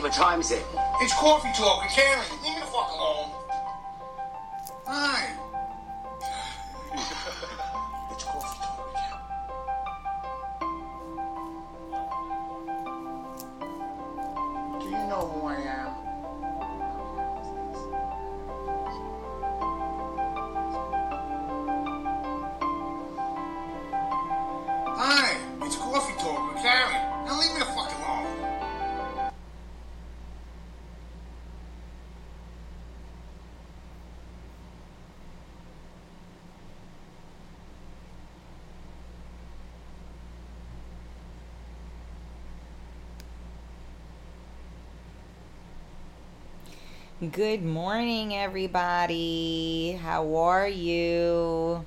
What time is it? It's coffee talk with Karen. Good morning, everybody. How are you?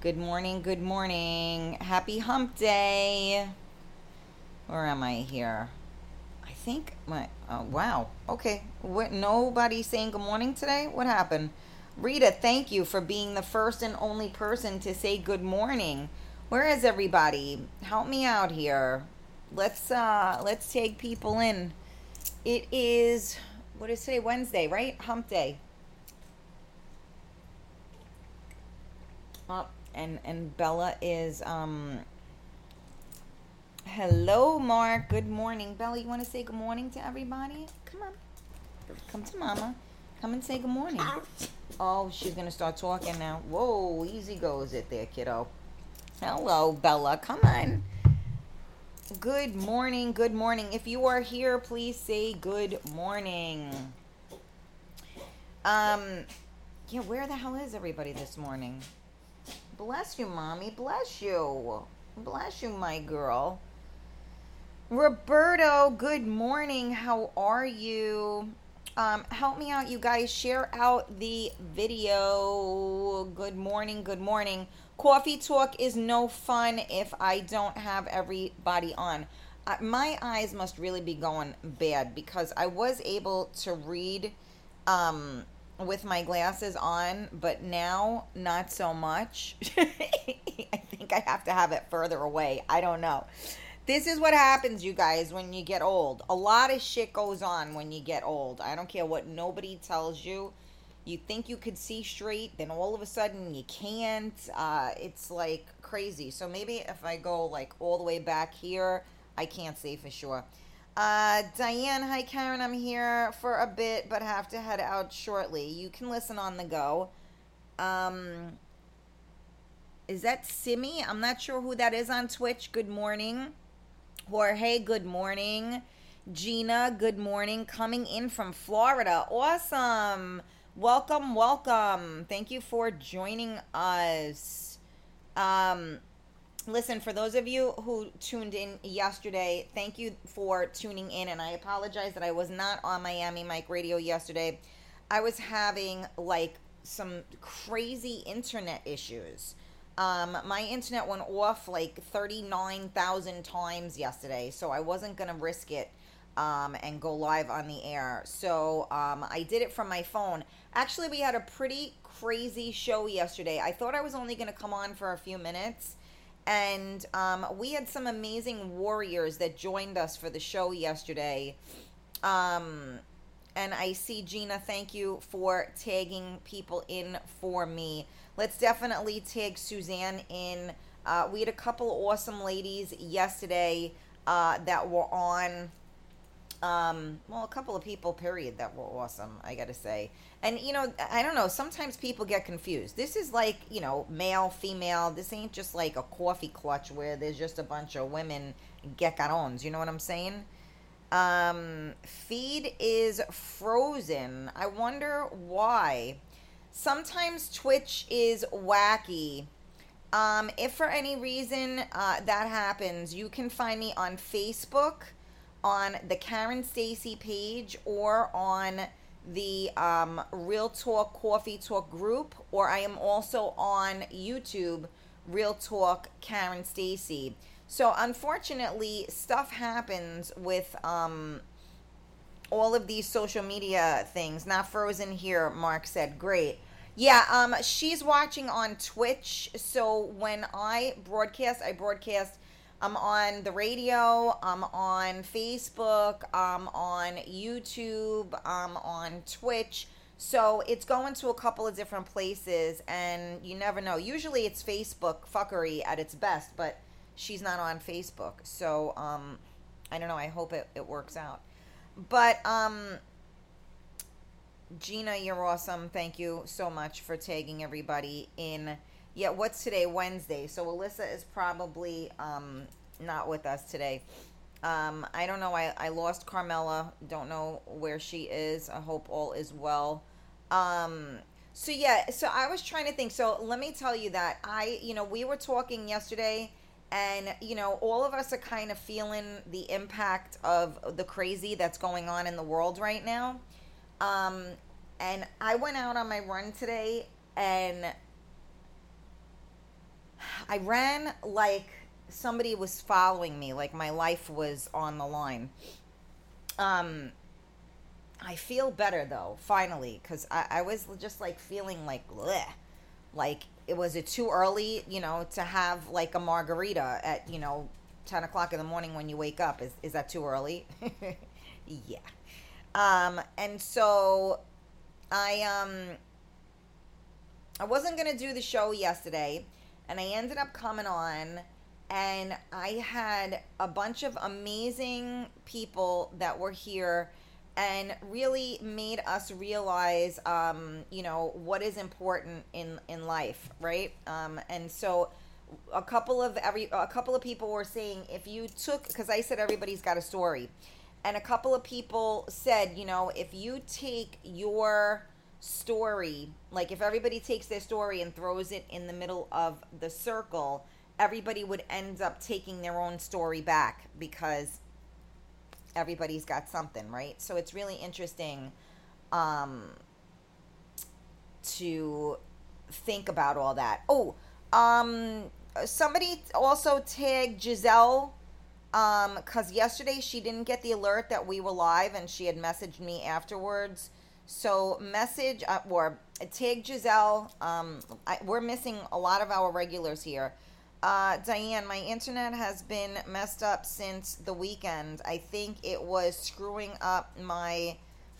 Good morning, good morning. Happy hump day. Where am I here? I think my, oh, wow. Okay. What, nobody saying good morning today? What happened? Rita, thank you for being the first and only person to say good morning. Where is everybody? Help me out here. Let's, uh, let's take people in. It is, what is today? Wednesday, right? Hump day. Oh, and and Bella is um. Hello, Mark. Good morning, Bella. You want to say good morning to everybody? Come on, come to Mama. Come and say good morning. Oh, she's gonna start talking now. Whoa, easy goes it there, kiddo. Hello, Bella. Come on. Good morning. Good morning. If you are here, please say good morning. Um, yeah, where the hell is everybody this morning? Bless you, mommy. Bless you. Bless you, my girl. Roberto, good morning. How are you? Um, help me out, you guys. Share out the video. Good morning. Good morning. Coffee talk is no fun if I don't have everybody on. Uh, my eyes must really be going bad because I was able to read um, with my glasses on, but now not so much. I think I have to have it further away. I don't know. This is what happens, you guys, when you get old. A lot of shit goes on when you get old. I don't care what nobody tells you. You think you could see straight, then all of a sudden you can't. Uh, it's like crazy. So maybe if I go like all the way back here, I can't say for sure. Uh, Diane, hi Karen, I'm here for a bit, but have to head out shortly. You can listen on the go. Um, is that Simi? I'm not sure who that is on Twitch. Good morning. Jorge, good morning. Gina, good morning. Coming in from Florida. Awesome. Welcome, welcome. Thank you for joining us. Um, listen, for those of you who tuned in yesterday, thank you for tuning in. And I apologize that I was not on Miami Mike Radio yesterday. I was having like some crazy internet issues. Um, my internet went off like 39,000 times yesterday, so I wasn't going to risk it um, and go live on the air. So um, I did it from my phone. Actually, we had a pretty crazy show yesterday. I thought I was only going to come on for a few minutes. And um, we had some amazing warriors that joined us for the show yesterday. Um, and I see Gina, thank you for tagging people in for me. Let's definitely tag Suzanne in. Uh, we had a couple awesome ladies yesterday uh, that were on. Um, well, a couple of people, period, that were awesome, I gotta say. And, you know, I don't know, sometimes people get confused. This is like, you know, male, female. This ain't just like a coffee clutch where there's just a bunch of women gecarons. You know what I'm saying? Um, feed is frozen. I wonder why. Sometimes Twitch is wacky. Um, if for any reason uh, that happens, you can find me on Facebook, on the Karen Stacy page, or on the um, Real Talk Coffee Talk group, or I am also on YouTube, Real Talk Karen Stacy. So unfortunately, stuff happens with um, all of these social media things. Not frozen here, Mark said. Great. Yeah, um, she's watching on Twitch. So when I broadcast, I broadcast I'm on the radio, I'm on Facebook, I'm on YouTube, I'm on Twitch. So it's going to a couple of different places, and you never know. Usually it's Facebook fuckery at its best, but she's not on Facebook. So um, I don't know. I hope it, it works out. But um, Gina, you're awesome. Thank you so much for tagging everybody in. Yeah, what's today? Wednesday. So Alyssa is probably um, not with us today. Um, I don't know. I, I lost Carmela. Don't know where she is. I hope all is well. Um, so yeah, so I was trying to think. So let me tell you that I, you know, we were talking yesterday and you know all of us are kind of feeling the impact of the crazy that's going on in the world right now um, and i went out on my run today and i ran like somebody was following me like my life was on the line um i feel better though finally because I, I was just like feeling like bleh, like it was it too early, you know, to have like a margarita at you know ten o'clock in the morning when you wake up? Is is that too early? yeah. Um, and so I um I wasn't gonna do the show yesterday, and I ended up coming on, and I had a bunch of amazing people that were here and really made us realize, um, you know, what is important in in life, right? Um, and so, a couple of every a couple of people were saying if you took because I said everybody's got a story, and a couple of people said, you know, if you take your story, like if everybody takes their story and throws it in the middle of the circle, everybody would end up taking their own story back because everybody's got something, right? So it's really interesting um, to think about all that. Oh, um, somebody also tagged Giselle because um, yesterday she didn't get the alert that we were live and she had messaged me afterwards. So message uh, or tag Giselle. Um, I, we're missing a lot of our regulars here. Uh, Diane, my internet has been messed up since the weekend. I think it was screwing up my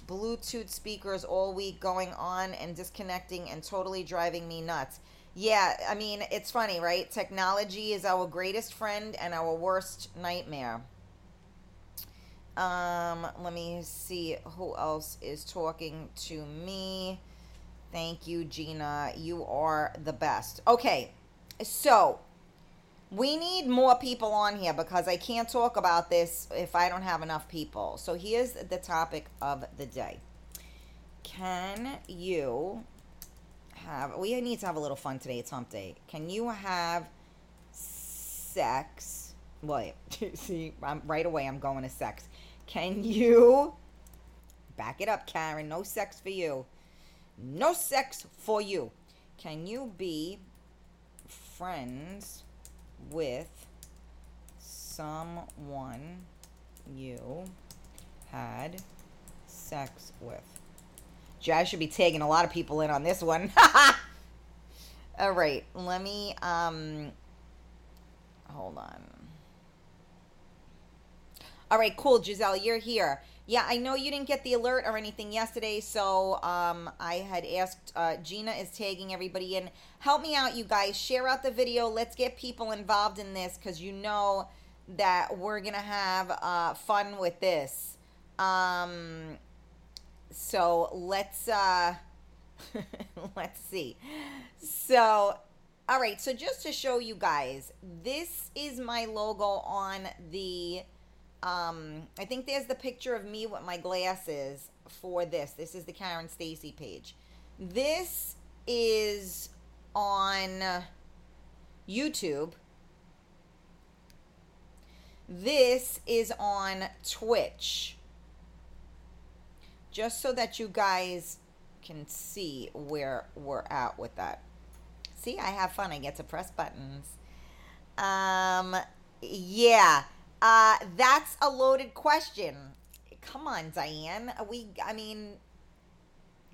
Bluetooth speakers all week, going on and disconnecting and totally driving me nuts. Yeah, I mean, it's funny, right? Technology is our greatest friend and our worst nightmare. Um, let me see who else is talking to me. Thank you, Gina. You are the best. Okay, so we need more people on here because I can't talk about this if I don't have enough people. So here's the topic of the day. Can you have, we need to have a little fun today. It's hump day. Can you have sex? Wait, see, I'm, right away I'm going to sex. Can you, back it up, Karen, no sex for you. No sex for you. Can you be friends? with someone you had sex with. Jazz should be tagging a lot of people in on this one. All right, let me um hold on. All right, cool, Giselle, you're here. Yeah, I know you didn't get the alert or anything yesterday, so um, I had asked. Uh, Gina is tagging everybody in. Help me out, you guys. Share out the video. Let's get people involved in this because you know that we're gonna have uh, fun with this. Um, so let's uh, let's see. So, all right. So just to show you guys, this is my logo on the um, I think there's the picture of me with my glasses for this. This is the Karen Stacy page. This is on YouTube. This is on Twitch. Just so that you guys can see where we're at with that. See, I have fun. I get to press buttons. Um, yeah. Uh, that's a loaded question. Come on, Diane. We, I mean,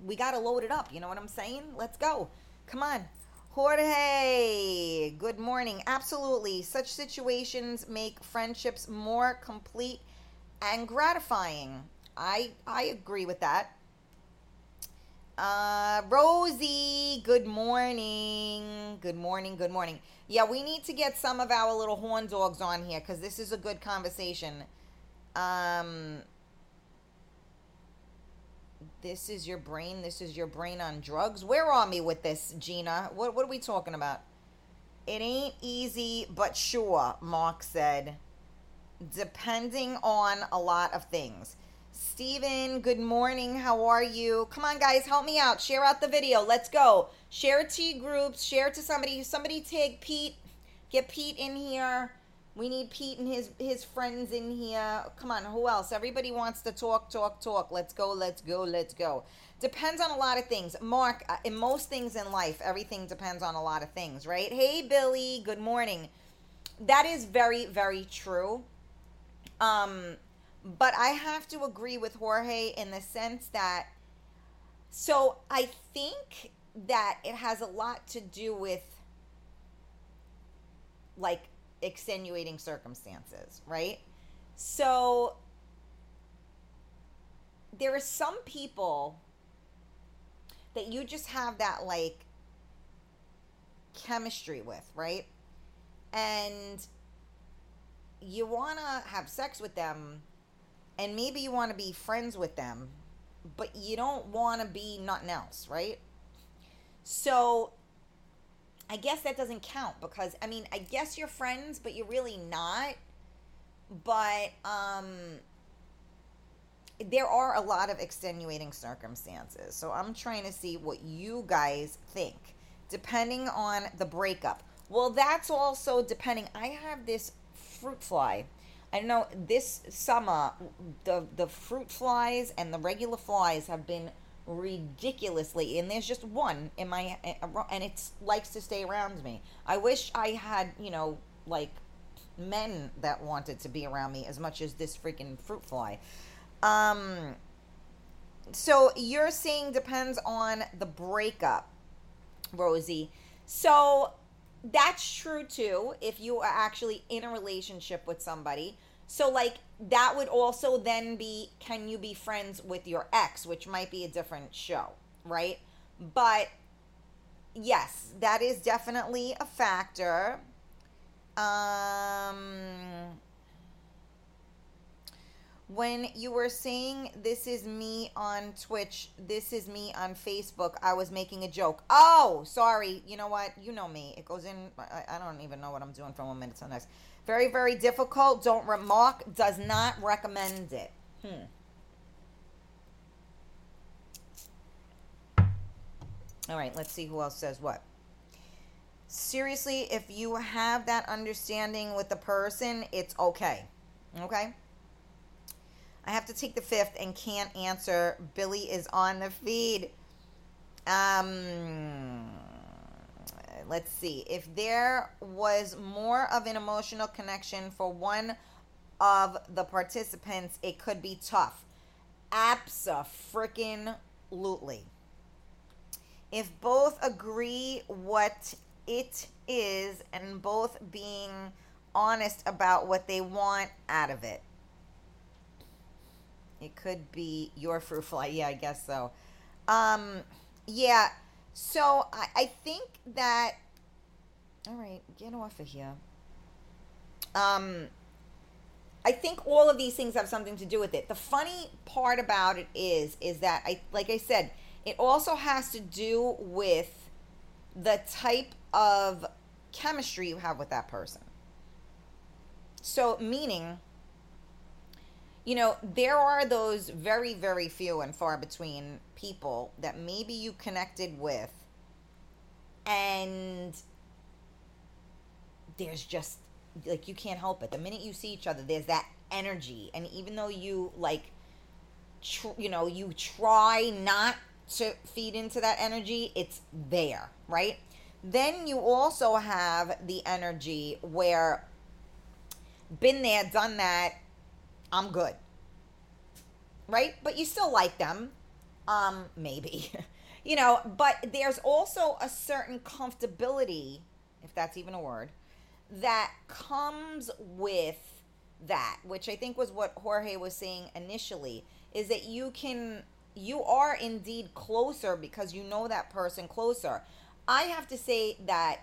we got to load it up. You know what I'm saying? Let's go. Come on. Jorge, good morning. Absolutely. Such situations make friendships more complete and gratifying. I I agree with that. Uh, Rosie, good morning. Good morning. Good morning. Yeah, we need to get some of our little horn dogs on here because this is a good conversation. Um, this is your brain. This is your brain on drugs. Where are me with this, Gina? What what are we talking about? It ain't easy, but sure, Mark said. Depending on a lot of things. Steven, good morning. How are you? Come on, guys, help me out. Share out the video. Let's go. Share it to your groups. Share it to somebody. Somebody take Pete. Get Pete in here. We need Pete and his his friends in here. Come on, who else? Everybody wants to talk, talk, talk. Let's go, let's go, let's go. Depends on a lot of things. Mark, uh, in most things in life, everything depends on a lot of things, right? Hey, Billy, good morning. That is very, very true. Um, but I have to agree with Jorge in the sense that, so I think that it has a lot to do with like extenuating circumstances, right? So there are some people that you just have that like chemistry with, right? And you want to have sex with them and maybe you want to be friends with them, but you don't want to be nothing else, right? So I guess that doesn't count because I mean, I guess you're friends, but you're really not. But um there are a lot of extenuating circumstances. So I'm trying to see what you guys think depending on the breakup. Well, that's also depending. I have this fruit fly. I know this summer the the fruit flies and the regular flies have been ridiculously and there's just one in my and it likes to stay around me. I wish i had you know like men that wanted to be around me as much as this freaking fruit fly. Um so you're saying depends on the breakup rosie. So that's true too if you are actually in a relationship with somebody so like that would also then be can you be friends with your ex, which might be a different show, right? But yes, that is definitely a factor. Um when you were saying this is me on Twitch, this is me on Facebook, I was making a joke. Oh, sorry. You know what? You know me. It goes in. I, I don't even know what I'm doing from one minute to the next. Very, very difficult. Don't remark. Does not recommend it. Hmm. All right, let's see who else says what. Seriously, if you have that understanding with the person, it's okay. Okay? I have to take the fifth and can't answer. Billy is on the feed. Um, let's see. If there was more of an emotional connection for one of the participants, it could be tough. Abso-freaking-lutely. If both agree what it is and both being honest about what they want out of it it could be your fruit fly. Yeah, I guess so. Um, yeah. So I, I think that. All right, get off of here. Um, I think all of these things have something to do with it. The funny part about it is, is that I, like I said, it also has to do with the type of chemistry you have with that person. So, meaning you know, there are those very, very few and far between people that maybe you connected with, and there's just like you can't help it. The minute you see each other, there's that energy, and even though you like, tr- you know, you try not to feed into that energy, it's there, right? Then you also have the energy where been there, done that, I'm good. Right? But you still like them. Um, maybe. you know, but there's also a certain comfortability, if that's even a word, that comes with that, which I think was what Jorge was saying initially, is that you can you are indeed closer because you know that person closer. I have to say that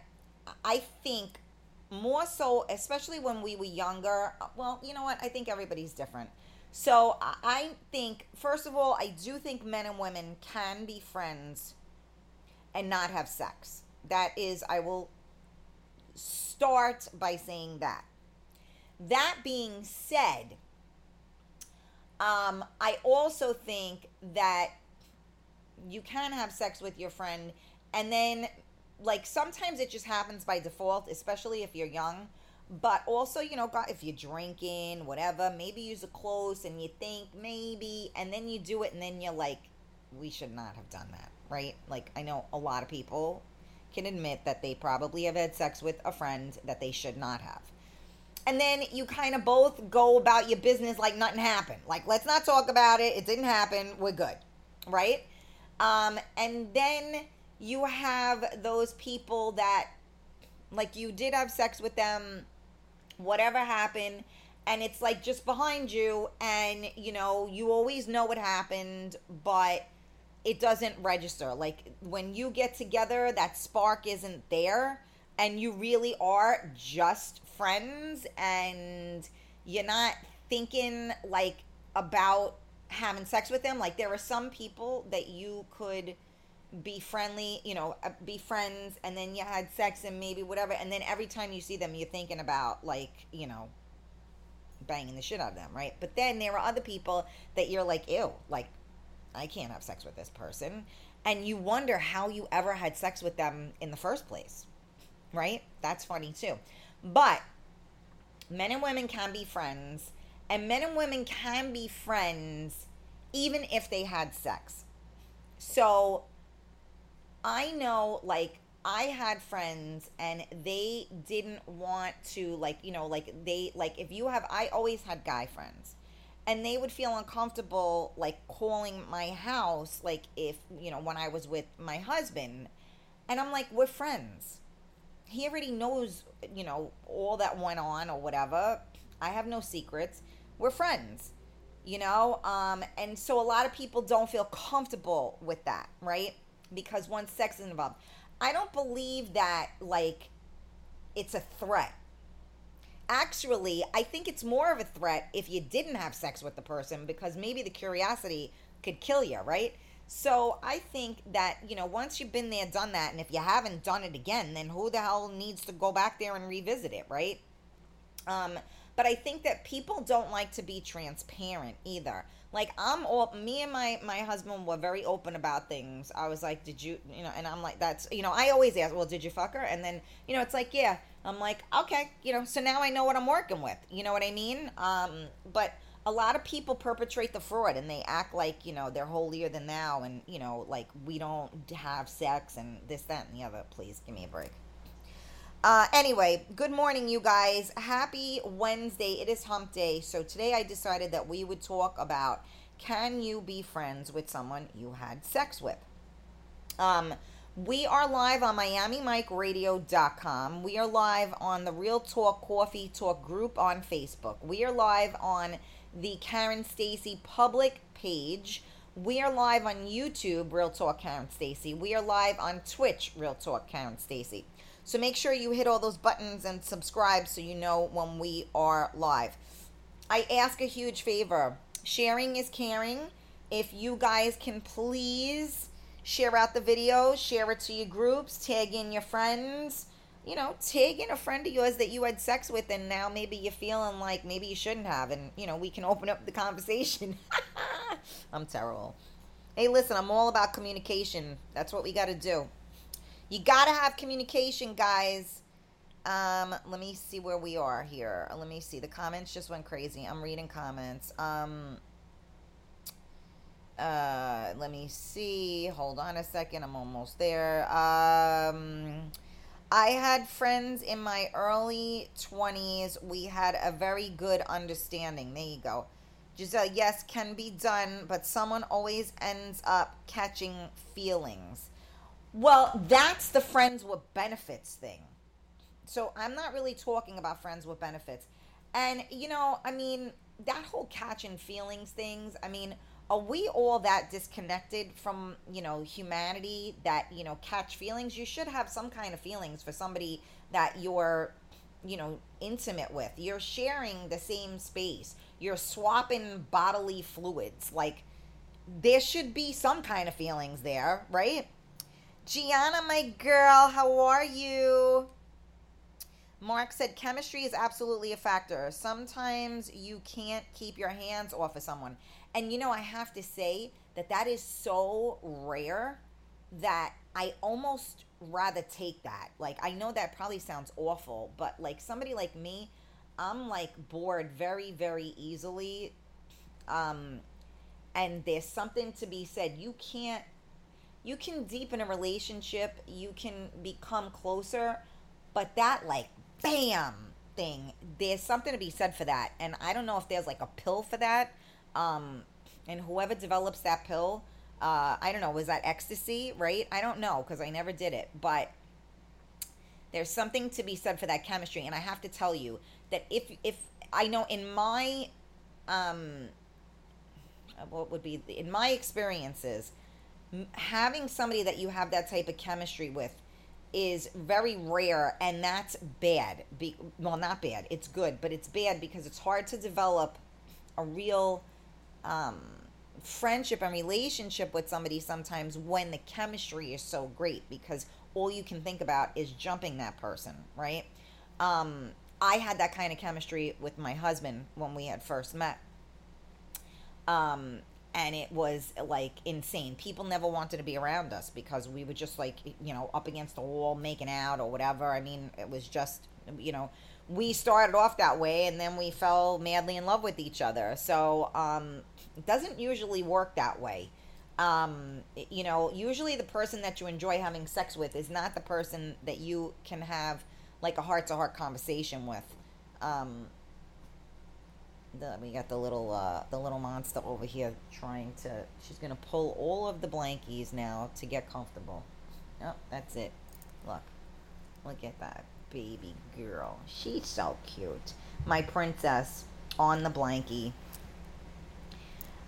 I think more so, especially when we were younger. Well, you know what? I think everybody's different. So I think, first of all, I do think men and women can be friends and not have sex. That is, I will start by saying that. That being said, um, I also think that you can have sex with your friend and then like sometimes it just happens by default, especially if you're young. But also, you know, if you're drinking, whatever, maybe you're close and you think maybe, and then you do it, and then you're like, we should not have done that, right? Like, I know a lot of people can admit that they probably have had sex with a friend that they should not have. And then you kind of both go about your business like nothing happened. Like, let's not talk about it. It didn't happen. We're good, right? Um, and then you have those people that like you did have sex with them whatever happened and it's like just behind you and you know you always know what happened but it doesn't register. Like when you get together that spark isn't there and you really are just friends and you're not thinking like about having sex with them. Like there are some people that you could be friendly, you know, uh, be friends, and then you had sex and maybe whatever, and then every time you see them, you're thinking about like, you know, banging the shit out of them, right? But then there are other people that you're like, ew, like, I can't have sex with this person, and you wonder how you ever had sex with them in the first place, right? That's funny too. But men and women can be friends, and men and women can be friends even if they had sex. So I know like I had friends and they didn't want to like, you know, like they like if you have I always had guy friends. And they would feel uncomfortable like calling my house like if, you know, when I was with my husband. And I'm like, we're friends. He already knows, you know, all that went on or whatever. I have no secrets. We're friends you know um and so a lot of people don't feel comfortable with that right because once sex is involved. I don't believe that like it's a threat. Actually, I think it's more of a threat if you didn't have sex with the person because maybe the curiosity could kill you, right? So I think that, you know, once you've been there, done that, and if you haven't done it again, then who the hell needs to go back there and revisit it, right? Um, but I think that people don't like to be transparent either like I'm all me and my my husband were very open about things. I was like, "Did you, you know?" And I'm like, "That's, you know." I always ask, "Well, did you fuck her?" And then, you know, it's like, "Yeah." I'm like, "Okay, you know." So now I know what I'm working with. You know what I mean? Um, but a lot of people perpetrate the fraud and they act like you know they're holier than thou, and you know, like we don't have sex and this, that, and the other. Please give me a break. Uh, anyway, good morning, you guys. Happy Wednesday. It is hump day. So today I decided that we would talk about can you be friends with someone you had sex with? Um, we are live on MiamiMikeRadio.com. We are live on the Real Talk Coffee Talk group on Facebook. We are live on the Karen Stacy public page. We are live on YouTube, Real Talk Karen Stacy. We are live on Twitch, Real Talk Karen Stacy. So make sure you hit all those buttons and subscribe so you know when we are live. I ask a huge favor. Sharing is caring. If you guys can please share out the video, share it to your groups, tag in your friends. You know, tag in a friend of yours that you had sex with, and now maybe you're feeling like maybe you shouldn't have, and you know, we can open up the conversation. I'm terrible. Hey, listen, I'm all about communication. That's what we got to do. You gotta have communication, guys. Um, let me see where we are here. Let me see. The comments just went crazy. I'm reading comments. Um, uh, let me see. Hold on a second. I'm almost there. Um, I had friends in my early 20s. We had a very good understanding. There you go. Giselle, yes, can be done, but someone always ends up catching feelings. Well, that's the friends with benefits thing. So I'm not really talking about friends with benefits. And, you know, I mean, that whole catch catching feelings things, I mean, are we all that disconnected from, you know, humanity that, you know, catch feelings? You should have some kind of feelings for somebody that you're, you know, intimate with. You're sharing the same space. You're swapping bodily fluids. Like, there should be some kind of feelings there, right? Gianna, my girl, how are you? Mark said chemistry is absolutely a factor. Sometimes you can't keep your hands off of someone. And you know, I have to say that that is so rare that I almost rather take that. Like, I know that probably sounds awful, but like somebody like me, I'm like bored very, very easily. Um, and there's something to be said. You can't, you can deepen a relationship, you can become closer, but that like bam thing, there's something to be said for that. And I don't know if there's like a pill for that. Um, and whoever develops that pill, uh, I don't know, was that ecstasy, right? I don't know because I never did it. But there's something to be said for that chemistry. And I have to tell you that if, if I know in my, um, what would be, in my experiences, having somebody that you have that type of chemistry with is very rare and that's bad Be, well not bad it's good but it's bad because it's hard to develop a real um, friendship and relationship with somebody sometimes when the chemistry is so great because all you can think about is jumping that person right? Um, i had that kind of chemistry with my husband when we had first met. Um, and it was like insane. People never wanted to be around us because we were just like, you know, up against the wall making out or whatever. I mean, it was just, you know, we started off that way and then we fell madly in love with each other. So, um, it doesn't usually work that way. Um, you know, usually the person that you enjoy having sex with is not the person that you can have like a heart to heart conversation with. Um, the, we got the little uh, the little monster over here trying to she's gonna pull all of the blankies now to get comfortable. Oh that's it. Look. Look at that baby girl. She's so cute. My princess on the blankie.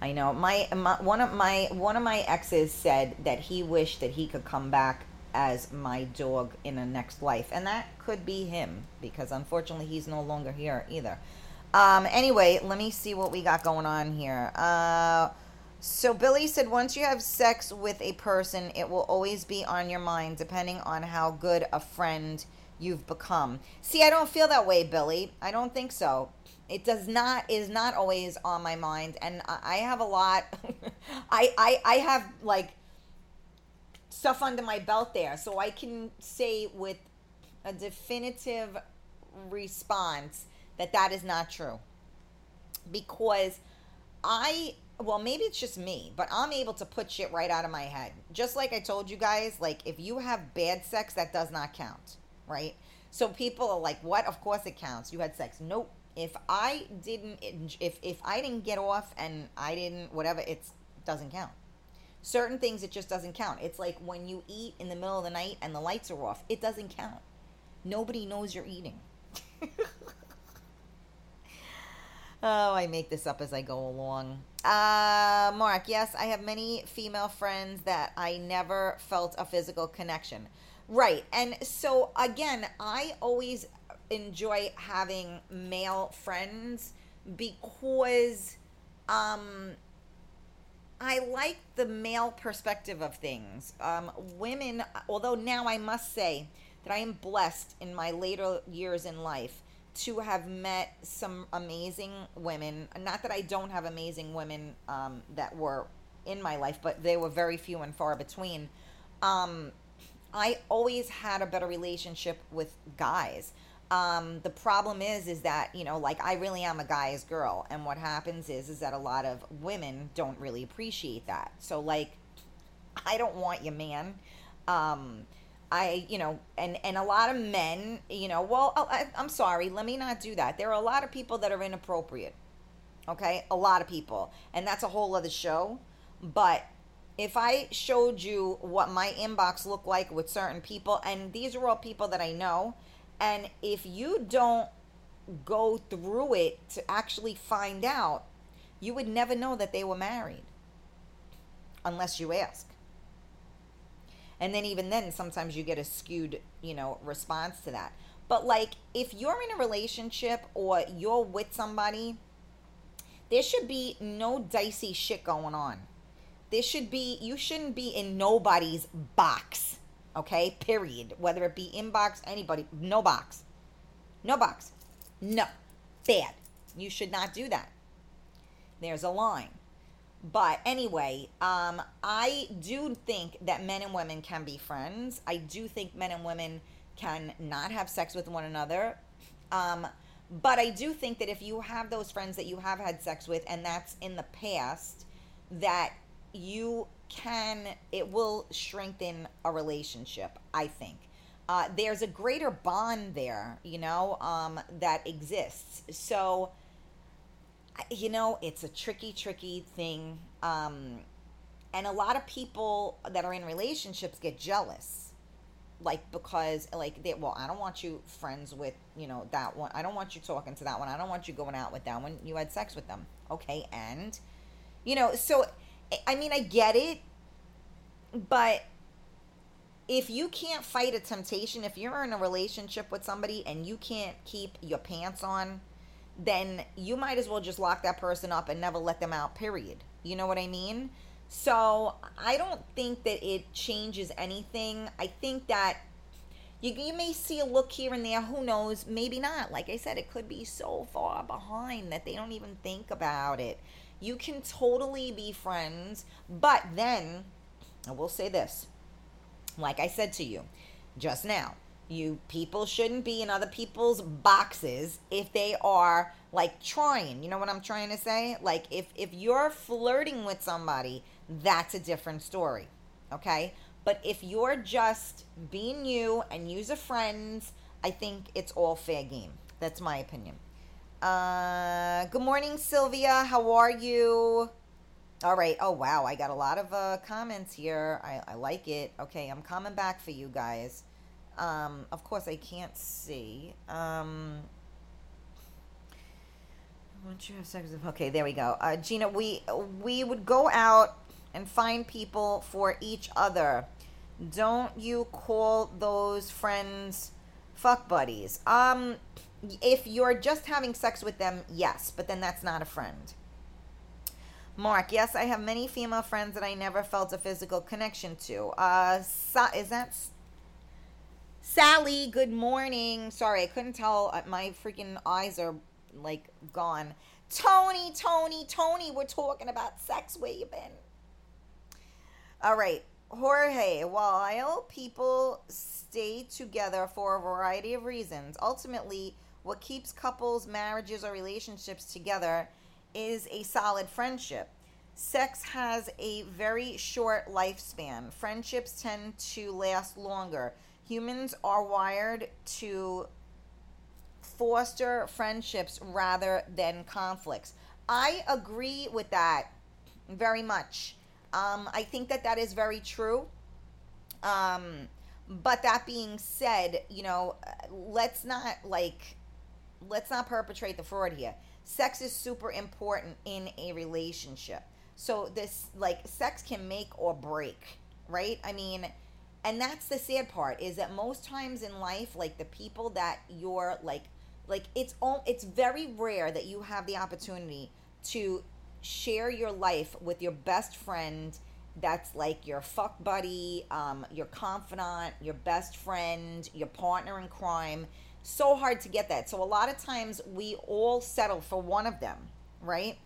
I know my, my one of my one of my exes said that he wished that he could come back as my dog in a next life and that could be him because unfortunately he's no longer here either um, anyway, let me see what we got going on here. Uh, so Billy said once you have sex with a person, it will always be on your mind, depending on how good a friend you've become. See, I don't feel that way, Billy. I don't think so. It does not is not always on my mind, and I have a lot. I, I I have like stuff under my belt there, so I can say with a definitive response that that is not true. Because I, well, maybe it's just me, but I'm able to put shit right out of my head. Just like I told you guys, like if you have bad sex, that does not count, right? So people are like, "What? Of course it counts. You had sex." Nope. If I didn't, if if I didn't get off and I didn't, whatever, it doesn't count. Certain things it just doesn't count. It's like when you eat in the middle of the night and the lights are off. It doesn't count. Nobody knows you're eating. Oh, I make this up as I go along. Uh, Mark, yes, I have many female friends that I never felt a physical connection. Right. And so, again, I always enjoy having male friends because um, I like the male perspective of things. Um, women, although now I must say that I am blessed in my later years in life to have met some amazing women. Not that I don't have amazing women um, that were in my life, but they were very few and far between. Um, I always had a better relationship with guys. Um, the problem is, is that you know, like I really am a guy's girl, and what happens is, is that a lot of women don't really appreciate that. So, like, I don't want you, man. Um, I, you know, and and a lot of men, you know, well, oh, I, I'm sorry, let me not do that. There are a lot of people that are inappropriate. Okay? A lot of people. And that's a whole other show. But if I showed you what my inbox looked like with certain people, and these are all people that I know, and if you don't go through it to actually find out, you would never know that they were married unless you ask. And then even then sometimes you get a skewed, you know, response to that. But like if you're in a relationship or you're with somebody, there should be no dicey shit going on. There should be you shouldn't be in nobody's box. Okay? Period. Whether it be inbox, anybody, no box. No box. No. Bad. You should not do that. There's a line. But anyway, um, I do think that men and women can be friends. I do think men and women can not have sex with one another. Um, but I do think that if you have those friends that you have had sex with and that's in the past, that you can, it will strengthen a relationship, I think. Uh, there's a greater bond there, you know, um, that exists. So, you know, it's a tricky, tricky thing. Um, and a lot of people that are in relationships get jealous. Like, because, like, they, well, I don't want you friends with, you know, that one. I don't want you talking to that one. I don't want you going out with that one. You had sex with them. Okay. And, you know, so, I mean, I get it. But if you can't fight a temptation, if you're in a relationship with somebody and you can't keep your pants on, then you might as well just lock that person up and never let them out, period. You know what I mean? So I don't think that it changes anything. I think that you, you may see a look here and there. Who knows? Maybe not. Like I said, it could be so far behind that they don't even think about it. You can totally be friends, but then I will say this like I said to you just now, you people shouldn't be in other people's boxes if they are like trying. You know what I'm trying to say? Like if if you're flirting with somebody, that's a different story. Okay? But if you're just being you and use a friends, I think it's all fair game. That's my opinion. Uh, good morning, Sylvia. How are you? All right. Oh, wow. I got a lot of uh, comments here. I, I like it. Okay. I'm coming back for you guys. Um, of course, I can't see. Um, once you have sex with, okay, there we go. Uh, Gina, we we would go out and find people for each other. Don't you call those friends fuck buddies? Um, if you're just having sex with them, yes, but then that's not a friend. Mark, yes, I have many female friends that I never felt a physical connection to. Uh, is that Sally, good morning. Sorry, I couldn't tell. Uh, my freaking eyes are like gone. Tony, Tony, Tony, we're talking about sex. Where you been? All right. Jorge, while people stay together for a variety of reasons, ultimately, what keeps couples, marriages, or relationships together is a solid friendship. Sex has a very short lifespan. Friendships tend to last longer humans are wired to foster friendships rather than conflicts. I agree with that very much. Um, I think that that is very true. Um, but that being said, you know, let's not like, let's not perpetrate the fraud here. Sex is super important in a relationship. So this, like, sex can make or break, right? I mean, and that's the sad part is that most times in life like the people that you're like like it's all it's very rare that you have the opportunity to share your life with your best friend that's like your fuck buddy um, your confidant your best friend your partner in crime. So hard to get that. So a lot of times we all settle for one of them right?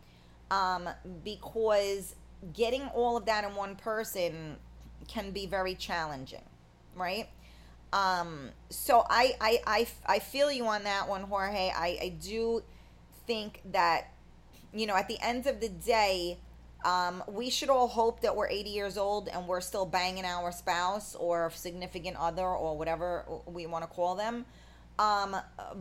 Um, because getting all of that in one person can be very challenging, right? Um, so I, I, I, I feel you on that one, Jorge. I, I do think that, you know, at the end of the day, um, we should all hope that we're 80 years old and we're still banging our spouse or significant other or whatever we want to call them. Um,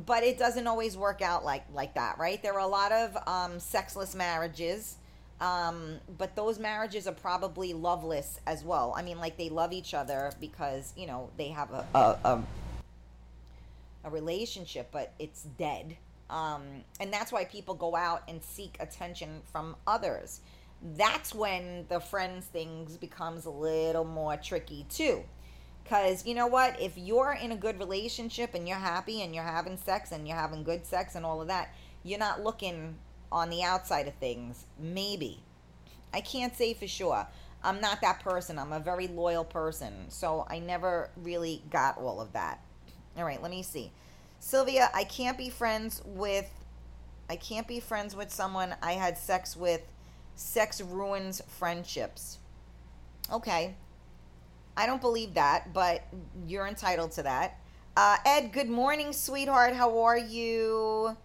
but it doesn't always work out like like that, right? There are a lot of um, sexless marriages, um, but those marriages are probably loveless as well. I mean, like they love each other because you know they have a a, a, a relationship, but it's dead. Um, and that's why people go out and seek attention from others. That's when the friends things becomes a little more tricky too because you know what? If you're in a good relationship and you're happy and you're having sex and you're having good sex and all of that, you're not looking on the outside of things. Maybe. I can't say for sure. I'm not that person. I'm a very loyal person. So I never really got all of that. All right, let me see. Sylvia, I can't be friends with I can't be friends with someone I had sex with. Sex ruins friendships. Okay. I don't believe that, but you're entitled to that. Uh, Ed, good morning, sweetheart. How are you?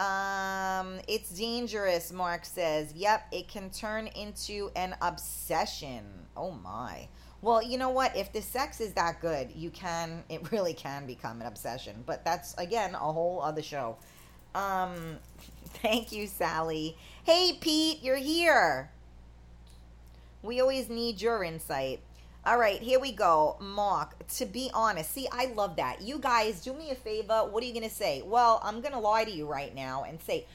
Um, it's dangerous, Mark says. Yep, it can turn into an obsession. Oh my. Well, you know what? If the sex is that good, you can, it really can become an obsession. But that's, again, a whole other show. Um, thank you, Sally. Hey, Pete, you're here. We always need your insight. All right, here we go. Mark, to be honest, see, I love that. You guys, do me a favor. What are you going to say? Well, I'm going to lie to you right now and say,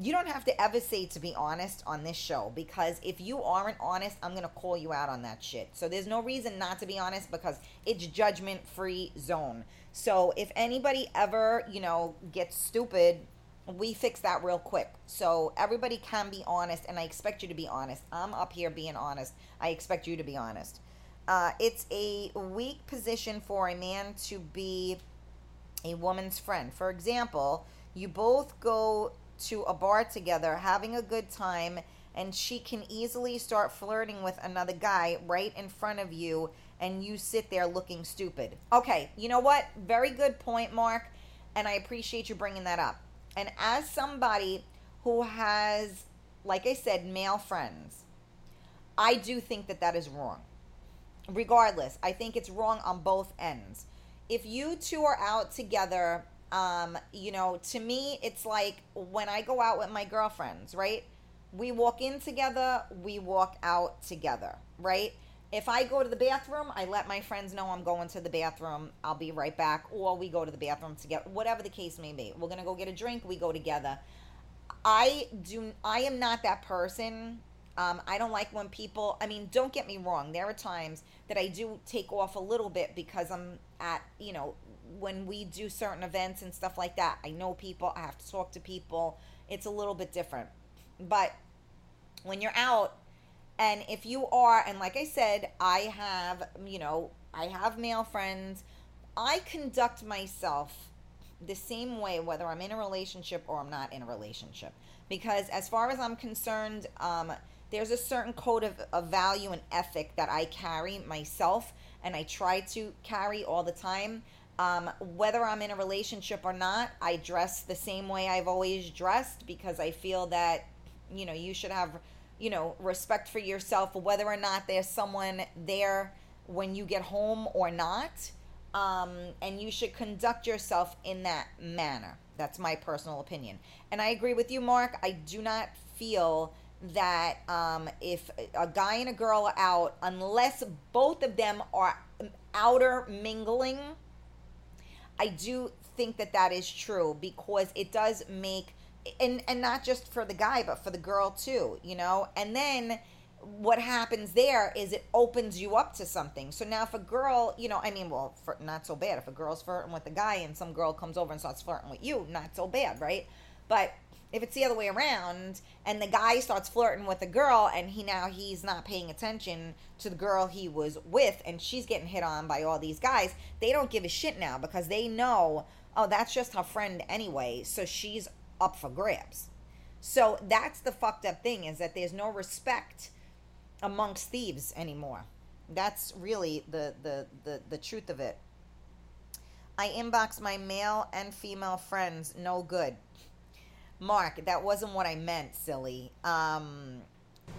you don't have to ever say to be honest on this show because if you aren't honest, I'm going to call you out on that shit. So there's no reason not to be honest because it's judgment free zone. So if anybody ever, you know, gets stupid, we fix that real quick. So everybody can be honest and I expect you to be honest. I'm up here being honest. I expect you to be honest. Uh, it's a weak position for a man to be a woman's friend. For example, you both go to a bar together, having a good time, and she can easily start flirting with another guy right in front of you, and you sit there looking stupid. Okay, you know what? Very good point, Mark, and I appreciate you bringing that up. And as somebody who has, like I said, male friends, I do think that that is wrong regardless, I think it's wrong on both ends. If you two are out together, um, you know, to me, it's like when I go out with my girlfriends, right? We walk in together, we walk out together, right? If I go to the bathroom, I let my friends know I'm going to the bathroom. I'll be right back. Or we go to the bathroom together, whatever the case may be. We're going to go get a drink, we go together. I do I am not that person um, I don't like when people, I mean, don't get me wrong. There are times that I do take off a little bit because I'm at, you know, when we do certain events and stuff like that, I know people, I have to talk to people. It's a little bit different. But when you're out, and if you are, and like I said, I have, you know, I have male friends, I conduct myself the same way whether I'm in a relationship or I'm not in a relationship. Because as far as I'm concerned, um, there's a certain code of, of value and ethic that I carry myself and I try to carry all the time. Um, whether I'm in a relationship or not, I dress the same way I've always dressed because I feel that, you know, you should have, you know, respect for yourself, whether or not there's someone there when you get home or not. Um, and you should conduct yourself in that manner. That's my personal opinion. And I agree with you, Mark. I do not feel that um, if a guy and a girl are out, unless both of them are outer mingling, I do think that that is true because it does make and and not just for the guy but for the girl too, you know. And then what happens there is it opens you up to something. So now if a girl, you know, I mean, well, for, not so bad. If a girl's flirting with a guy and some girl comes over and starts flirting with you, not so bad, right? But if it's the other way around and the guy starts flirting with a girl and he now he's not paying attention to the girl he was with and she's getting hit on by all these guys they don't give a shit now because they know oh that's just her friend anyway so she's up for grabs. So that's the fucked up thing is that there's no respect amongst thieves anymore. That's really the the the, the truth of it. I inbox my male and female friends no good Mark, that wasn't what I meant, silly. Um,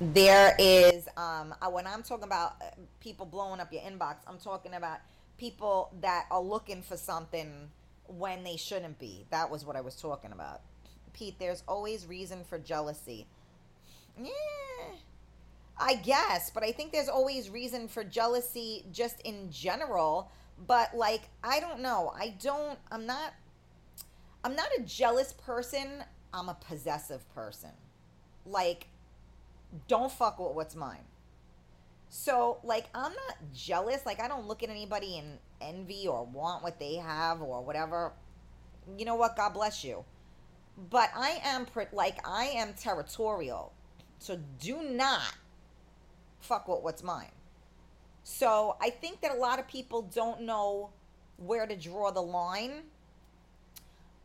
there is, um, uh, when I'm talking about uh, people blowing up your inbox, I'm talking about people that are looking for something when they shouldn't be. That was what I was talking about. Pete, there's always reason for jealousy. Yeah, I guess, but I think there's always reason for jealousy just in general. But like, I don't know. I don't, I'm not, I'm not a jealous person. I'm a possessive person. Like, don't fuck with what's mine. So, like, I'm not jealous. Like, I don't look at anybody in envy or want what they have or whatever. You know what? God bless you. But I am, like, I am territorial. So do not fuck with what's mine. So I think that a lot of people don't know where to draw the line.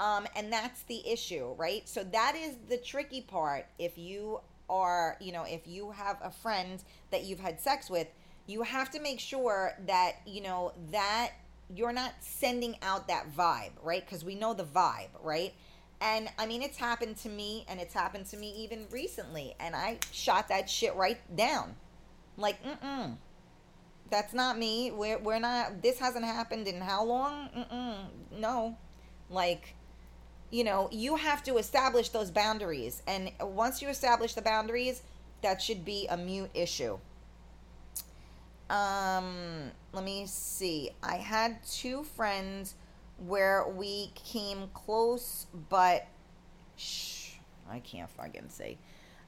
Um, and that's the issue, right? So that is the tricky part. If you are, you know, if you have a friend that you've had sex with, you have to make sure that, you know, that you're not sending out that vibe, right? Because we know the vibe, right? And I mean, it's happened to me and it's happened to me even recently. And I shot that shit right down. Like, mm mm. That's not me. We're, we're not, this hasn't happened in how long? Mm mm. No. Like, you know, you have to establish those boundaries. And once you establish the boundaries, that should be a mute issue. Um, let me see. I had two friends where we came close, but shh, I can't fucking say.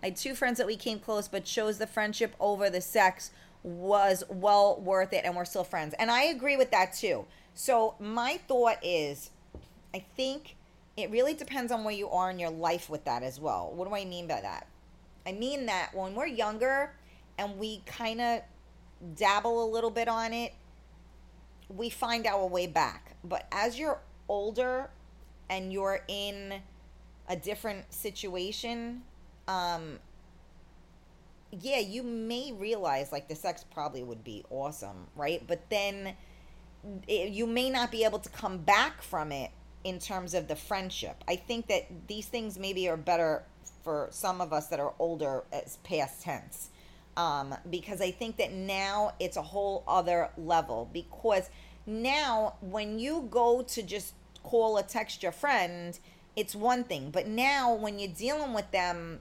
I had two friends that we came close, but chose the friendship over the sex was well worth it, and we're still friends. And I agree with that too. So my thought is, I think it really depends on where you are in your life with that as well. What do I mean by that? I mean that when we're younger and we kind of dabble a little bit on it, we find our way back. But as you're older and you're in a different situation, um, yeah, you may realize like the sex probably would be awesome, right? But then it, you may not be able to come back from it in terms of the friendship. I think that these things maybe are better for some of us that are older as past tense. Um, because I think that now it's a whole other level. Because now, when you go to just call or text your friend, it's one thing. But now, when you're dealing with them,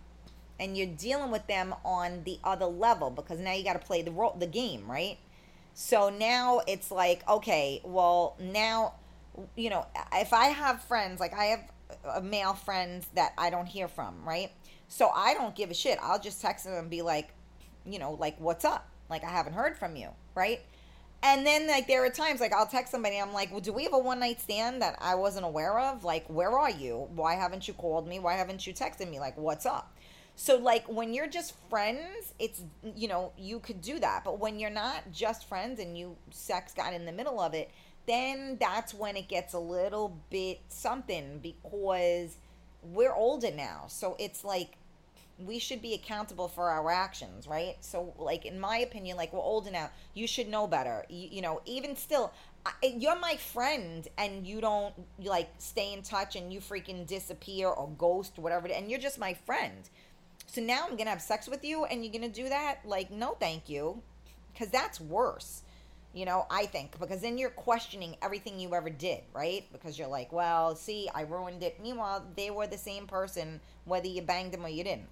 and you're dealing with them on the other level, because now you got to play the role, the game, right? So now it's like, okay, well, now you know, if I have friends, like I have a male friends that I don't hear from, right? So I don't give a shit. I'll just text them and be like, you know, like, what's up? Like, I haven't heard from you, right? And then, like, there are times, like, I'll text somebody, I'm like, well, do we have a one night stand that I wasn't aware of? Like, where are you? Why haven't you called me? Why haven't you texted me? Like, what's up? So, like, when you're just friends, it's, you know, you could do that. But when you're not just friends and you sex got in the middle of it, then that's when it gets a little bit something because we're older now. So it's like we should be accountable for our actions, right? So, like, in my opinion, like, we're older now. You should know better. You, you know, even still, I, you're my friend and you don't, like, stay in touch and you freaking disappear or ghost, whatever, and you're just my friend. So now I'm going to have sex with you and you're going to do that? Like, no, thank you. Because that's worse you know, I think, because then you're questioning everything you ever did, right? Because you're like, well, see, I ruined it. Meanwhile, they were the same person, whether you banged them or you didn't.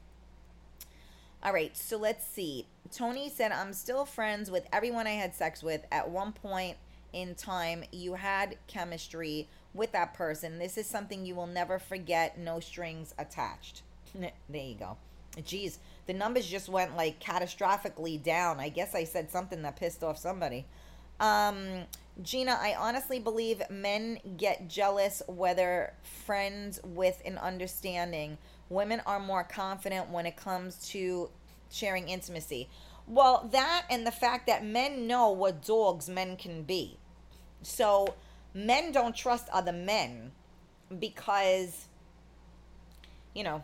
All right, so let's see. Tony said, I'm still friends with everyone I had sex with. At one point in time, you had chemistry with that person. This is something you will never forget. No strings attached. there you go. Jeez, the numbers just went like catastrophically down. I guess I said something that pissed off somebody. Um, Gina, I honestly believe men get jealous whether friends with an understanding. Women are more confident when it comes to sharing intimacy. Well, that and the fact that men know what dogs men can be. So men don't trust other men because, you know,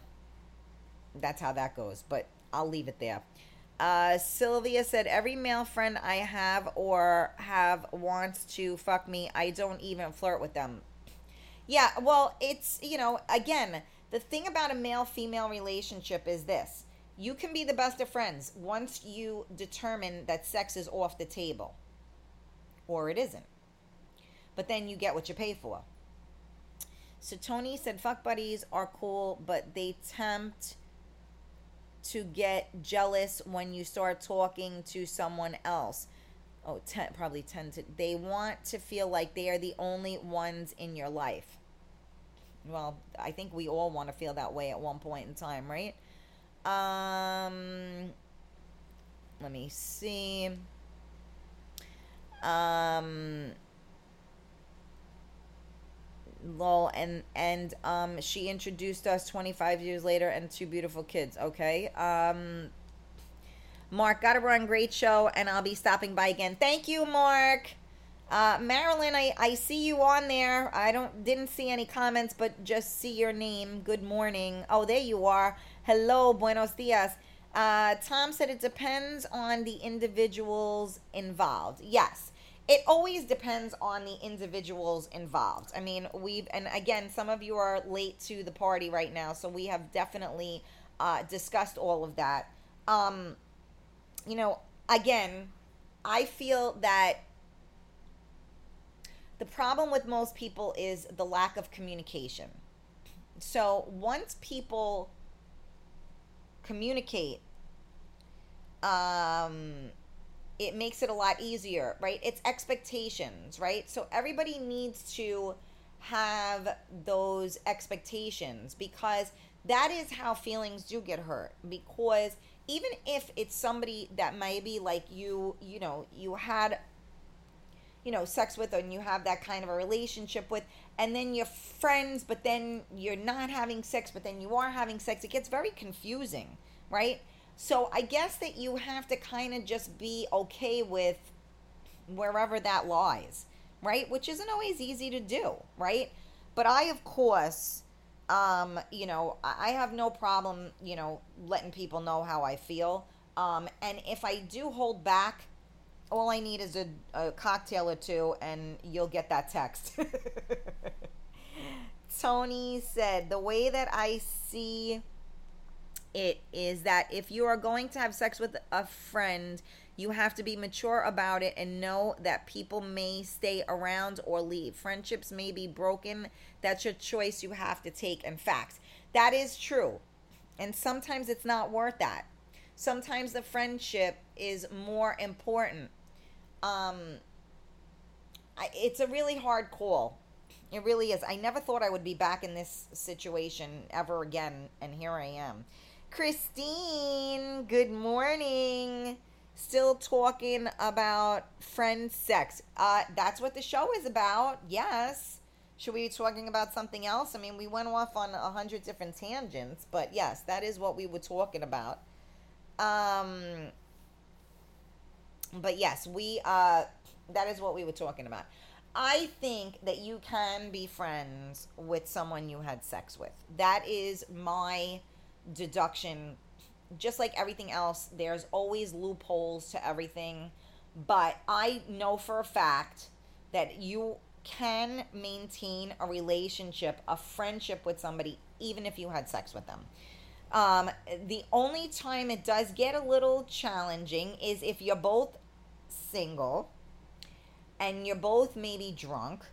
that's how that goes. But I'll leave it there. Uh, Sylvia said, Every male friend I have or have wants to fuck me. I don't even flirt with them. Yeah, well, it's, you know, again, the thing about a male female relationship is this you can be the best of friends once you determine that sex is off the table or it isn't. But then you get what you pay for. So Tony said, "Fuck buddies are cool, but they tempt to get jealous when you start talking to someone else." Oh, ten, probably tend to. They want to feel like they are the only ones in your life. Well, I think we all want to feel that way at one point in time, right? Um, let me see. Um, lol and and um she introduced us 25 years later and two beautiful kids okay um mark gotta run great show and i'll be stopping by again thank you mark uh, Marilyn, I, I see you on there. I don't didn't see any comments, but just see your name. Good morning. Oh, there you are. Hello, buenos dias. Uh, Tom said it depends on the individuals involved. Yes, it always depends on the individuals involved. I mean, we've, and again, some of you are late to the party right now, so we have definitely uh, discussed all of that. Um, you know, again, I feel that the problem with most people is the lack of communication. So once people communicate, um, it makes it a lot easier, right? It's expectations, right? So everybody needs to have those expectations because that is how feelings do get hurt. Because even if it's somebody that maybe like you, you know, you had you know sex with and you have that kind of a relationship with and then you're friends but then you're not having sex but then you are having sex it gets very confusing right so I guess that you have to kind of just be okay with wherever that lies, right? Which isn't always easy to do, right? But I, of course, um, you know, I have no problem, you know, letting people know how I feel. Um, and if I do hold back, all I need is a, a cocktail or two, and you'll get that text. Tony said, The way that I see it is that if you are going to have sex with a friend, you have to be mature about it and know that people may stay around or leave. Friendships may be broken. That's your choice you have to take. In fact, that is true. And sometimes it's not worth that. Sometimes the friendship is more important. Um, it's a really hard call. It really is. I never thought I would be back in this situation ever again, and here I am. Christine, good morning. Still talking about friend sex. Uh, that's what the show is about. Yes. Should we be talking about something else? I mean, we went off on a hundred different tangents, but yes, that is what we were talking about. Um, but yes, we uh, that is what we were talking about. I think that you can be friends with someone you had sex with. That is my deduction. Just like everything else there's always loopholes to everything. But i know for a fact that you can maintain a relationship a friendship with somebody even if you had sex with them. Um, the only time it does get a little challenging is if you're both single and you're both maybe drunk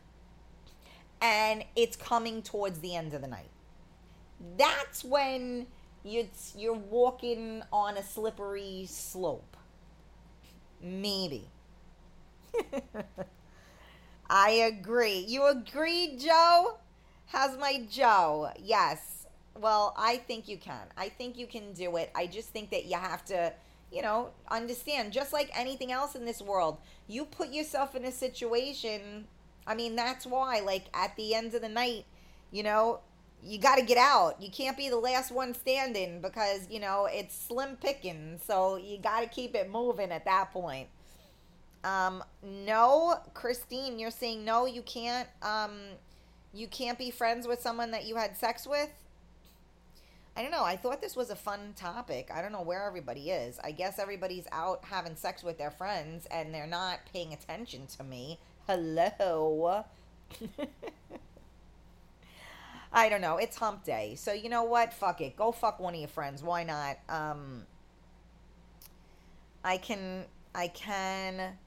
and it's coming towards the end of the night. That's when you're you're walking on a slippery slope. Maybe. I agree. You agree, Joe? How's my Joe? Yes. Well, I think you can. I think you can do it. I just think that you have to, you know, understand. Just like anything else in this world, you put yourself in a situation. I mean, that's why, like, at the end of the night, you know, you got to get out. You can't be the last one standing because, you know, it's slim picking. So you got to keep it moving at that point. Um, no, Christine, you're saying no, you can't um you can't be friends with someone that you had sex with? I don't know. I thought this was a fun topic. I don't know where everybody is. I guess everybody's out having sex with their friends and they're not paying attention to me. Hello. I don't know. It's hump day. So you know what? Fuck it. Go fuck one of your friends. Why not? Um I can I can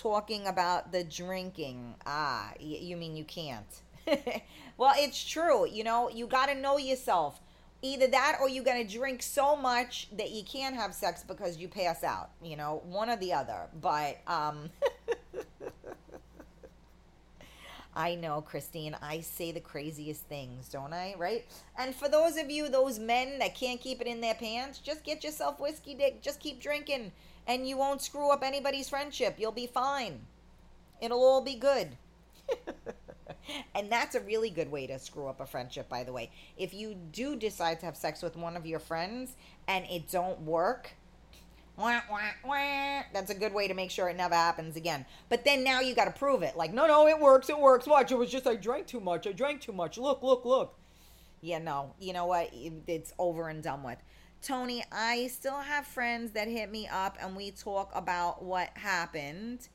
talking about the drinking. Ah, y- you mean you can't. well, it's true. You know, you got to know yourself. Either that or you're going to drink so much that you can't have sex because you pass out. You know, one or the other. But, um, I know, Christine, I say the craziest things, don't I? Right? And for those of you, those men that can't keep it in their pants, just get yourself whiskey dick. Just keep drinking, and you won't screw up anybody's friendship. You'll be fine. It'll all be good. and that's a really good way to screw up a friendship, by the way. If you do decide to have sex with one of your friends and it don't work, Wah, wah, wah. That's a good way to make sure it never happens again. But then now you got to prove it. Like, no, no, it works. It works. Watch. It was just I drank too much. I drank too much. Look, look, look. Yeah, no. You know what? It's over and done with. Tony, I still have friends that hit me up and we talk about what happened.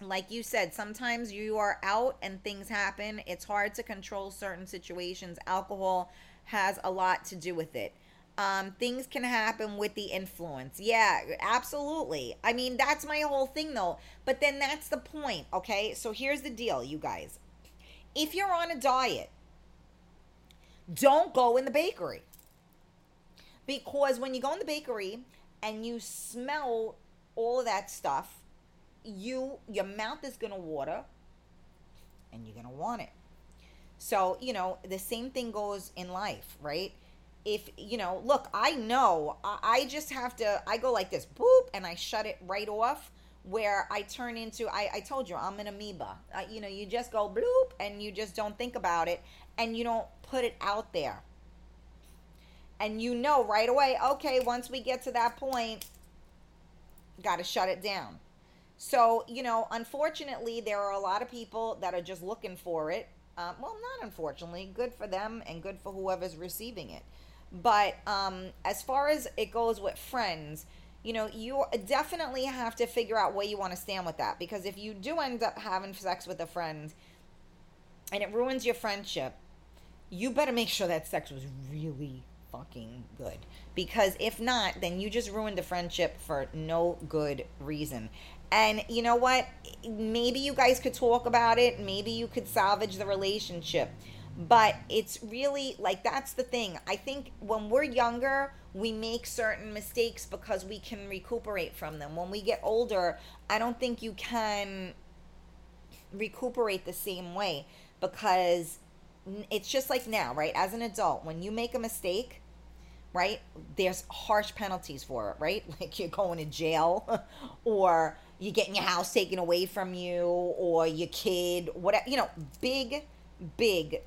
Like you said, sometimes you are out and things happen. It's hard to control certain situations. Alcohol has a lot to do with it um, things can happen with the influence. Yeah, absolutely. I mean, that's my whole thing, though. But then that's the point, okay? So here's the deal, you guys. If you're on a diet, don't go in the bakery. Because when you go in the bakery and you smell all of that stuff, you your mouth is going to water and you're going to want it. So, you know, the same thing goes in life, right? If you know look i know. I just have to i go like this boop and i shut it right off where i turn into i, I told you i'm an amoeba. Uh, you know you just go bloop and you just don't think about it and you don't put it out there. And you know right away okay once we get to that point got to shut it down. So you know unfortunately there are a lot of people that are just looking for it. Um, well not unfortunately good for them and good for whoever's receiving it but um, as far as it goes with friends, you know, you definitely have to figure out where you want to stand with that. Because if you do end up having sex with a friend and it ruins your friendship, you better make sure that sex was really fucking good. Because if not, then you just ruined the friendship for no good reason. And you know what? Maybe you guys could talk about it. Maybe you could salvage the relationship but it's really like that's the thing. I think when we're younger, we make certain mistakes because we can recuperate from them. When we get older, I don't think you can recuperate the same way because it's just like now, right? As an adult, when you make a mistake, right? There's harsh penalties for it, right? Like you're going to jail or you're getting your house taken away from you or your kid, whatever, you know, big, big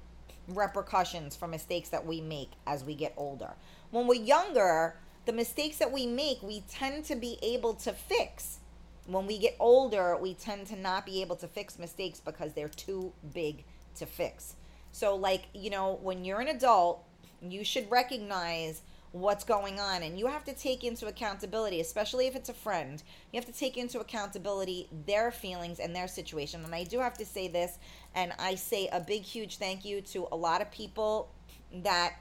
repercussions for mistakes that we make as we get older. When we're younger, the mistakes that we make, we tend to be able to fix. When we get older, we tend to not be able to fix mistakes because they're too big to fix. So, like, you know, when you're an adult, you should recognize what's going on. And you have to take into accountability especially if it's a friend you have to take into accountability their feelings and their situation. And i do have to say this and i say a big huge thank you to a lot of people that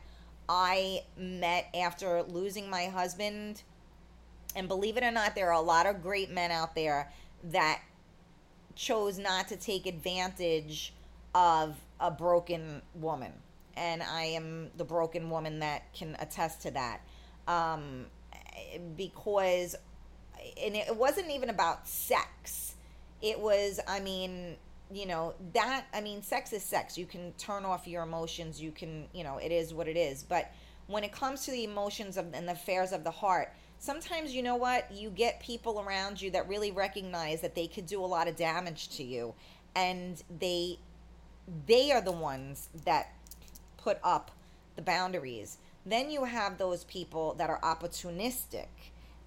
i met after losing my husband. And believe it or not there are a lot of great men out there that chose not to take advantage of a broken woman and I am the broken woman that can attest to that. Um, because, and it wasn't even about sex. It was, I mean, you know, that, I mean, sex is sex. You can turn off your emotions. You can, you know, it is what it is. But when it comes to the emotions of, and the affairs of the heart, sometimes you know what you get people around you that really recognize that they could do a lot of damage to you and they they are the ones that put up the boundaries. Then you have those people that are opportunistic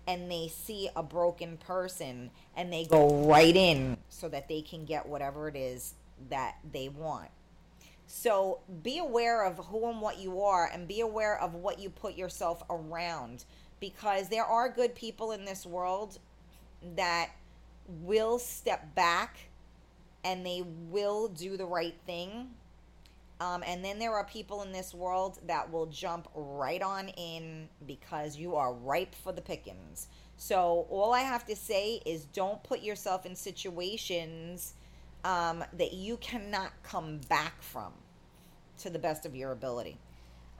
and they see a broken person and they go right in so that they can get whatever it is that they want. So be aware of who and what you are and be aware of what you put yourself around because there are good people in this world that will step back and they will do the right thing um, and then there are people in this world that will jump right on in because you are ripe for the pickings. So all I have to say is don't put yourself in situations um, that you cannot come back from to the best of your ability.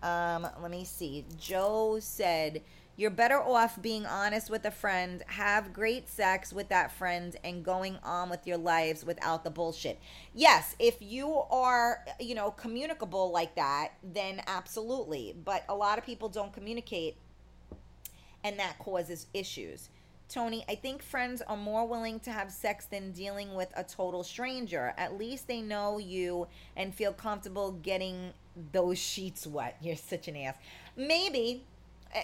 Um, let me see. Joe said, You're better off being honest with a friend, have great sex with that friend, and going on with your lives without the bullshit. Yes, if you are, you know, communicable like that, then absolutely. But a lot of people don't communicate, and that causes issues. Tony, I think friends are more willing to have sex than dealing with a total stranger. At least they know you and feel comfortable getting those sheets wet. You're such an ass. Maybe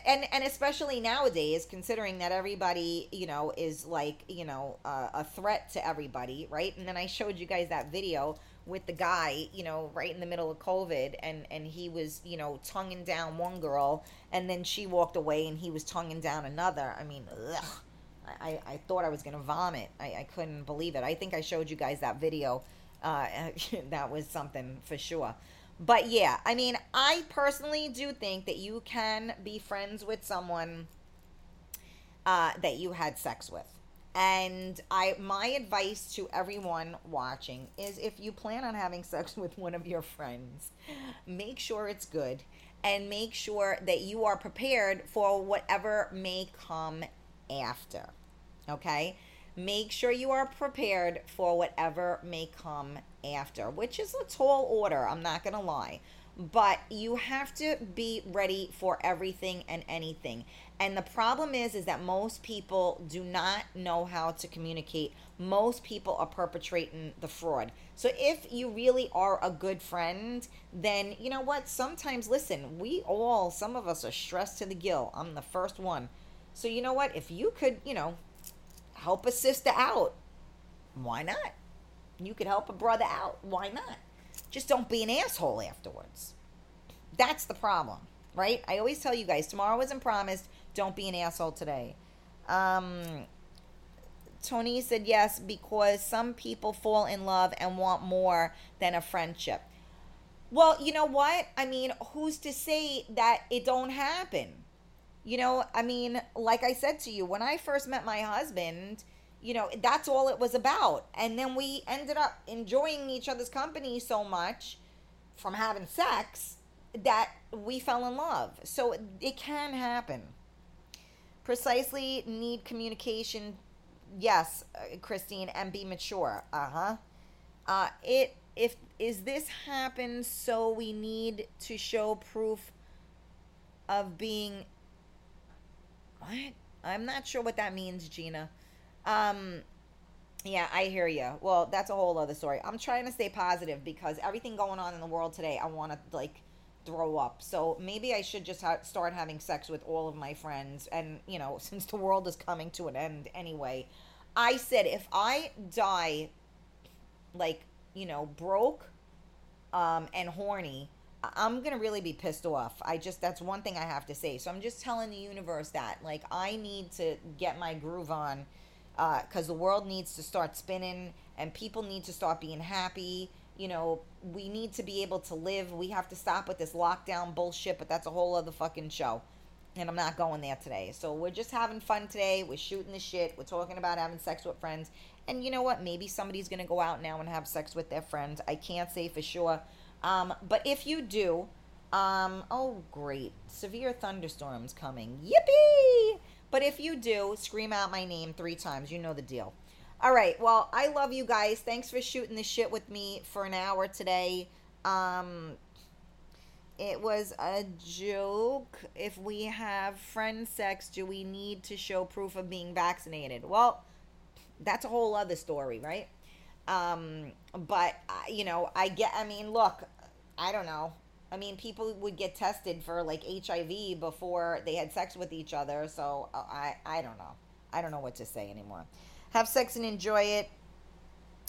and and especially nowadays considering that everybody you know is like you know uh, a threat to everybody right and then i showed you guys that video with the guy you know right in the middle of covid and and he was you know tonguing down one girl and then she walked away and he was tonguing down another i mean ugh I, I thought I was to vomit. I, I couldn't believe it. I think I showed you guys that video. Uh, that was something for sure. But yeah, I mean, I personally do think that you can be friends with someone uh, that you had sex with. And I my advice to everyone watching is if you plan on having sex with one of your friends, make sure it's good and make sure that you are prepared for whatever may come after. Okay? Make sure you are prepared for whatever may come after, which is a tall order, I'm not going to lie. But you have to be ready for everything and anything. And the problem is is that most people do not know how to communicate. Most people are perpetrating the fraud. So if you really are a good friend, then you know what? Sometimes listen, we all some of us are stressed to the gill. I'm the first one. So you know what? If you could, you know, help a sister out. Why not? You could help a brother out. Why not? Just don't be an asshole afterwards. That's the problem, right? I always tell you guys tomorrow isn't promised. Don't be an asshole today. Um, Tony said yes because some people fall in love and want more than a friendship. Well, you know what? I mean, who's to say that it don't happen? You know, I mean, like I said to you, when I first met my husband, you know, that's all it was about. And then we ended up enjoying each other's company so much from having sex that we fell in love. So it can happen. Precisely need communication. Yes, uh, Christine, and be mature. Uh-huh. Uh it if is this happen so we need to show proof of being what? I'm not sure what that means, Gina. Um, yeah, I hear you. Well, that's a whole other story. I'm trying to stay positive because everything going on in the world today, I want to like throw up. So maybe I should just ha- start having sex with all of my friends. And you know, since the world is coming to an end anyway, I said if I die, like you know, broke, um, and horny, I'm gonna really be pissed off. I just that's one thing I have to say. So I'm just telling the universe that like I need to get my groove on because uh, the world needs to start spinning and people need to start being happy. You know, we need to be able to live. We have to stop with this lockdown bullshit, but that's a whole other fucking show. And I'm not going there today. So we're just having fun today. We're shooting the shit. We're talking about having sex with friends. And you know what? Maybe somebody's going to go out now and have sex with their friends. I can't say for sure um, but if you do, um, oh, great. Severe thunderstorms coming. Yippee! But if you do, scream out my name three times. You know the deal. All right. Well, I love you guys. Thanks for shooting the shit with me for an hour today. Um, it was a joke. If we have friend sex, do we need to show proof of being vaccinated? Well, that's a whole other story, right? Um, but uh, you know, I get. I mean, look, I don't know. I mean, people would get tested for like HIV before they had sex with each other. So uh, I, I don't know. I don't know what to say anymore. Have sex and enjoy it.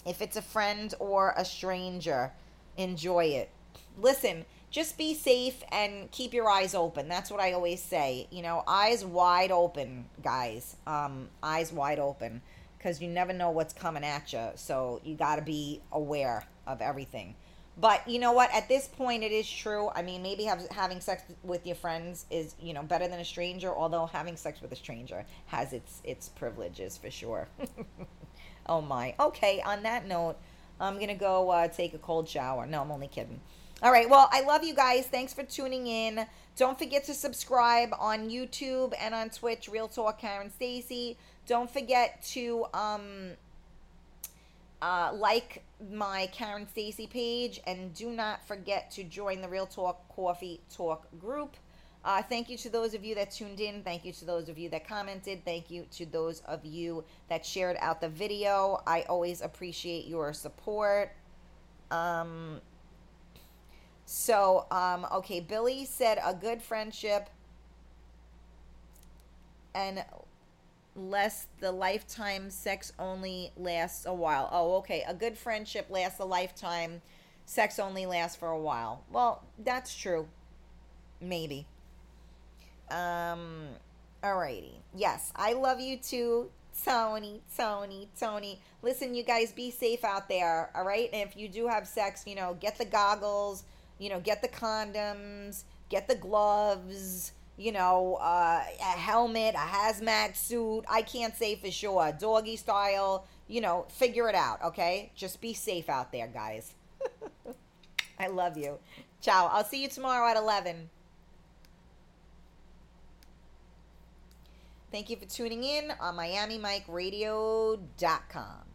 If it's a friend or a stranger, enjoy it. Listen, just be safe and keep your eyes open. That's what I always say. You know, eyes wide open, guys. Um, eyes wide open because you never know what's coming at you. So you got to be aware of everything. But you know what? At this point, it is true. I mean, maybe have, having sex with your friends is you know better than a stranger. Although having sex with a stranger has its its privileges for sure. oh my. Okay. On that note, I'm to go uh, take a cold shower. No, I'm only kidding. All right. Well, I love you guys. Thanks for tuning in. Don't forget to subscribe on YouTube and on Twitch, Real Talk Karen Stacy. Don't forget to um, uh, like my Karen Stacy page and do not forget to join the Real Talk Coffee Talk group. Uh, thank you to those of you that tuned in. Thank you to those of you that commented. Thank you to those of you that shared out the video. I always appreciate your support. Um, so, um, okay, Billy said a good friendship and less the lifetime sex only lasts a while. Oh, okay. A good friendship lasts a lifetime. Sex only lasts for a while. Well, that's true. Maybe. Um, alrighty. Yes, I love you too, Tony, Tony, Tony. Listen, you guys, be safe out there, all right? And if you do have sex, you know, get the goggles, you know, get the condoms, get the gloves, you know, uh, a helmet, a hazmat suit. I can't say for sure. Doggy style, you know, figure it out, okay? Just be safe out there, guys. I love you. Ciao. I'll see you tomorrow at 11. Thank you for tuning in on MiamiMikeRadio.com.